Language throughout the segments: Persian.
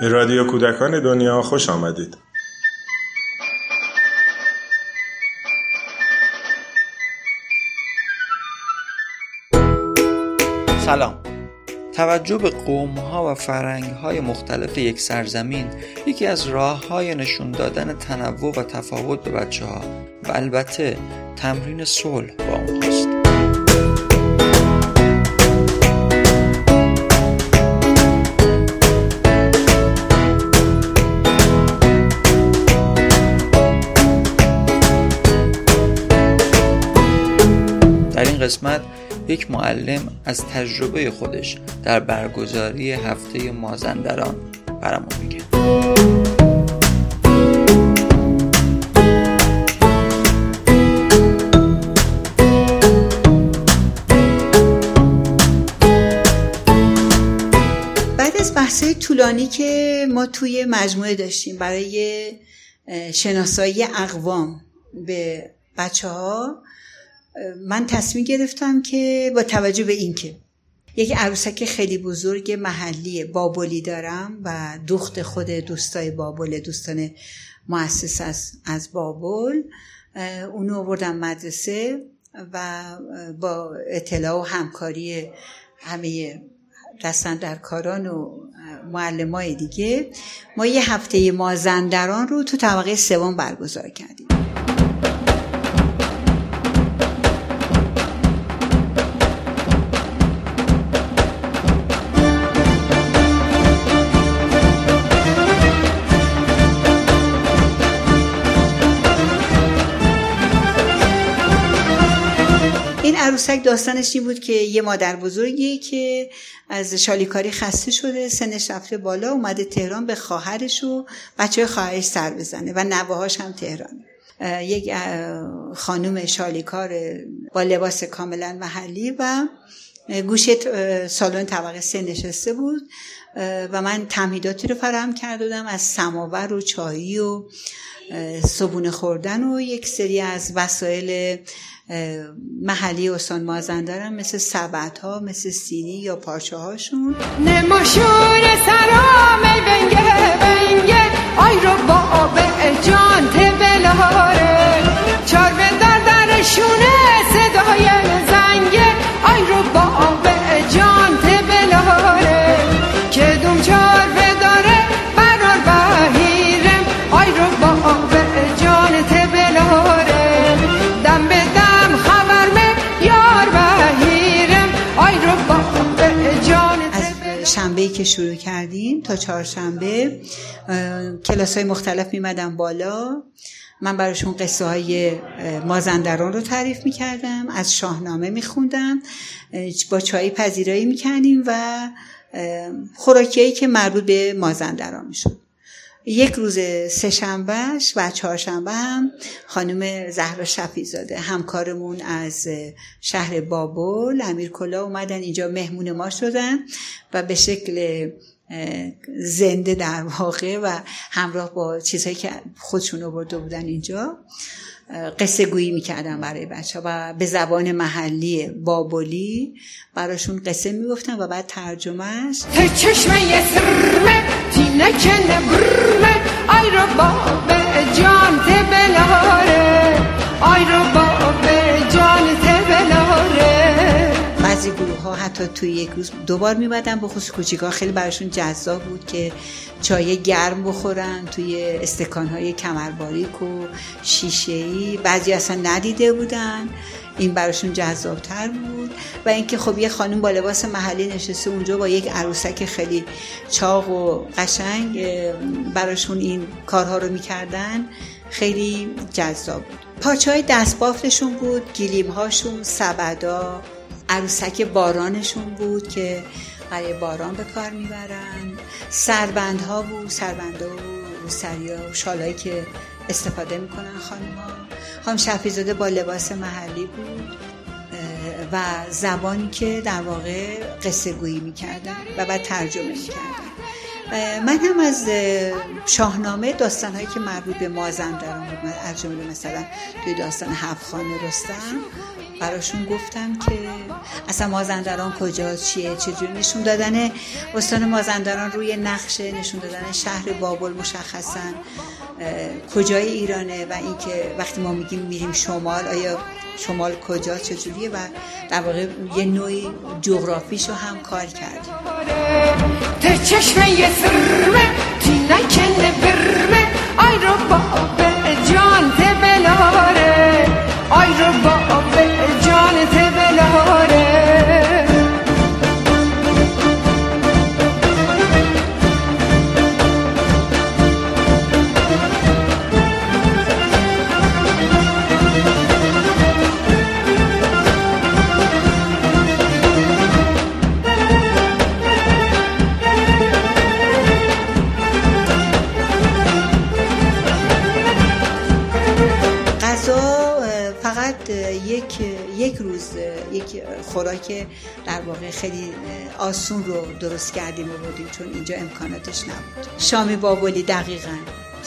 به رادیو کودکان دنیا خوش آمدید. سلام. توجه به قوم ها و فرنگ های مختلف یک سرزمین یکی از راه های نشون دادن تنوع و تفاوت به بچه ها و البته تمرین صلح با اونهاست. در این قسمت یک معلم از تجربه خودش در برگزاری هفته مازندران برامون میگه. بعد بحثای طولانی که ما توی مجموعه داشتیم برای شناسایی اقوام به بچه ها من تصمیم گرفتم که با توجه به اینکه یک عروسک خیلی بزرگ محلی بابلی دارم و دخت خود دوستای بابل دوستان مؤسس از, از بابل اونو آوردم مدرسه و با اطلاع و همکاری همه دستن در کاران و معلم دیگه ما یه هفته مازندران رو تو طبقه سوم برگزار کردیم. عروسک داستانش این بود که یه مادر بزرگی که از شالیکاری خسته شده سنش رفته بالا اومده تهران به خواهرش و بچه خواهرش سر بزنه و نوهاش هم تهران. یک خانم شالیکار با لباس کاملا محلی و گوشه سالن طبقه سه نشسته بود. و من تمهیداتی رو فراهم کرده بودم از سماور و چایی و صبونه خوردن و یک سری از وسایل محلی استان مازندران مثل سبت ها مثل سینی یا پارچه هاشون نماشون سرام بنگه بنگه. آی رو با آب که شروع کردیم تا چهارشنبه کلاس های مختلف میمدن بالا. من براشون قصه های مازندران رو تعریف می‌کردم از شاهنامه میخوندم با چای پذیرایی می‌کردیم و خوراکیایی که مربوط به مازندران می‌شد. یک روز سهشنبهش و چهارشنبه هم خانم زهرا شفیزاده. همکارمون از شهر بابل امیر کلا اومدن اینجا مهمون ما شدن و به شکل زنده در واقع و همراه با چیزهایی که خودشون آورده بودن اینجا. قصه گویی می‌کردن برای بچه و به زبان محلی بابلی براشون قصه می‌گفتن و بعد ترجمهش چشمه سرمه تینه کنه برمه آی رو با به جان تبلاره آی رو با به جان تبلاره. بعضی گروه ها حتی توی یک روز دوبار میمدن به خصوص کوچیکا خیلی براشون جذاب بود که چای گرم بخورن توی استکان های کمرباریک و شیشه ای بعضی اصلا ندیده بودن. این براشون جذابتر بود. و اینکه خب یه خانم با لباس محلی نشسته اونجا با یک عروسک خیلی چاق و قشنگ براشون این کارها رو می‌کردن خیلی جذاب بود. پاچه های دستبافتشون بود گیلیم هاشون سبدا. عروسک بارانشون بود که برای باران به کار می‌برن. سربند ها بود سربند و روسری و شالایی که استفاده می‌کنن خانم ها خانم شفیزاده با لباس محلی بود و زبانی که در واقع قصه گویی می‌کردن و بعد ترجمه می‌کردن. من هم از شاهنامه داستان هایی که مربوط به مازندران بود. از جمله مثلا توی داستان هفخانه رستم براشون گفتم که اصلا مازندران کجاست چیه چجوری نشون دادن استان مازندران روی نقشه نشون دادن شهر بابل مشخصا کجای ایرانه و اینکه وقتی ما میگیم میریم شمال آیا شمال کجا چجوریه و در واقع یه نوعی جغرافیشو هم کار کرد. ته چشمه یه سرمه فقط یک یک روز یک خوراک در واقع خیلی آسون رو درست کردیم و بودیم چون اینجا امکاناتش نبود. شامی بابولی دقیقا.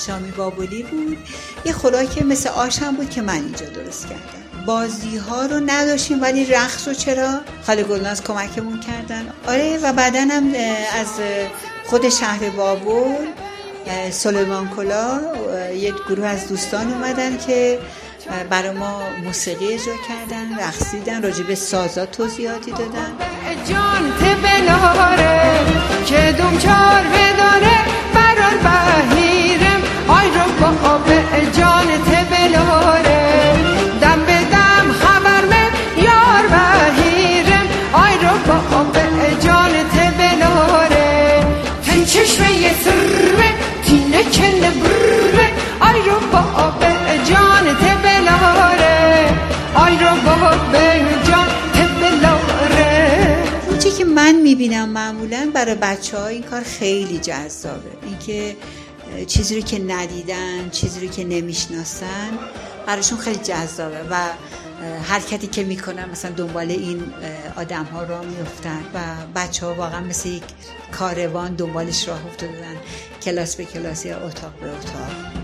شامی بابولی بود. یه خوراک مثل آش هم بود که من اینجا درست کردم. بازی ها رو نداشتیم ولی رقص رو چرا؟ خاله گلناز کمکمون کردن. آره و بعدا هم از خود شهر بابل سلیمان کلا یک گروه از دوستان اومدن که برای ما موسیقی اجرا کردن رقصیدن راجع به سازا توضیحاتی دادن. جان تبلاره که دوم چار بداره برار بهیرم. آی رو با جان می‌بینم معمولا برای بچه ها این کار خیلی جذابه. اینکه چیزی رو که ندیدن چیزی رو که نمی‌شناسن براشون خیلی جذابه و حرکتی که می‌کنن مثلا دنبال این آدم ها را میفتن و بچه ها واقعا مثل یک کاروان دنبالش راه افتادن. کلاس به کلاس یا اتاق به اتاق.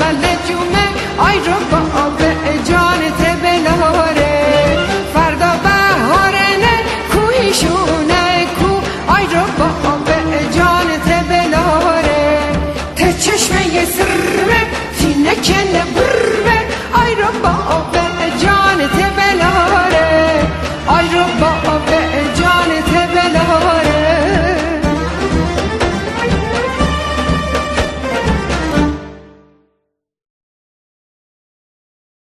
ململ جومه آی رو با جان تبلاره فردا بهارنه کوهیشونه کو. آی رو با جان تبلاره ته چشمه سرمه تینه کنه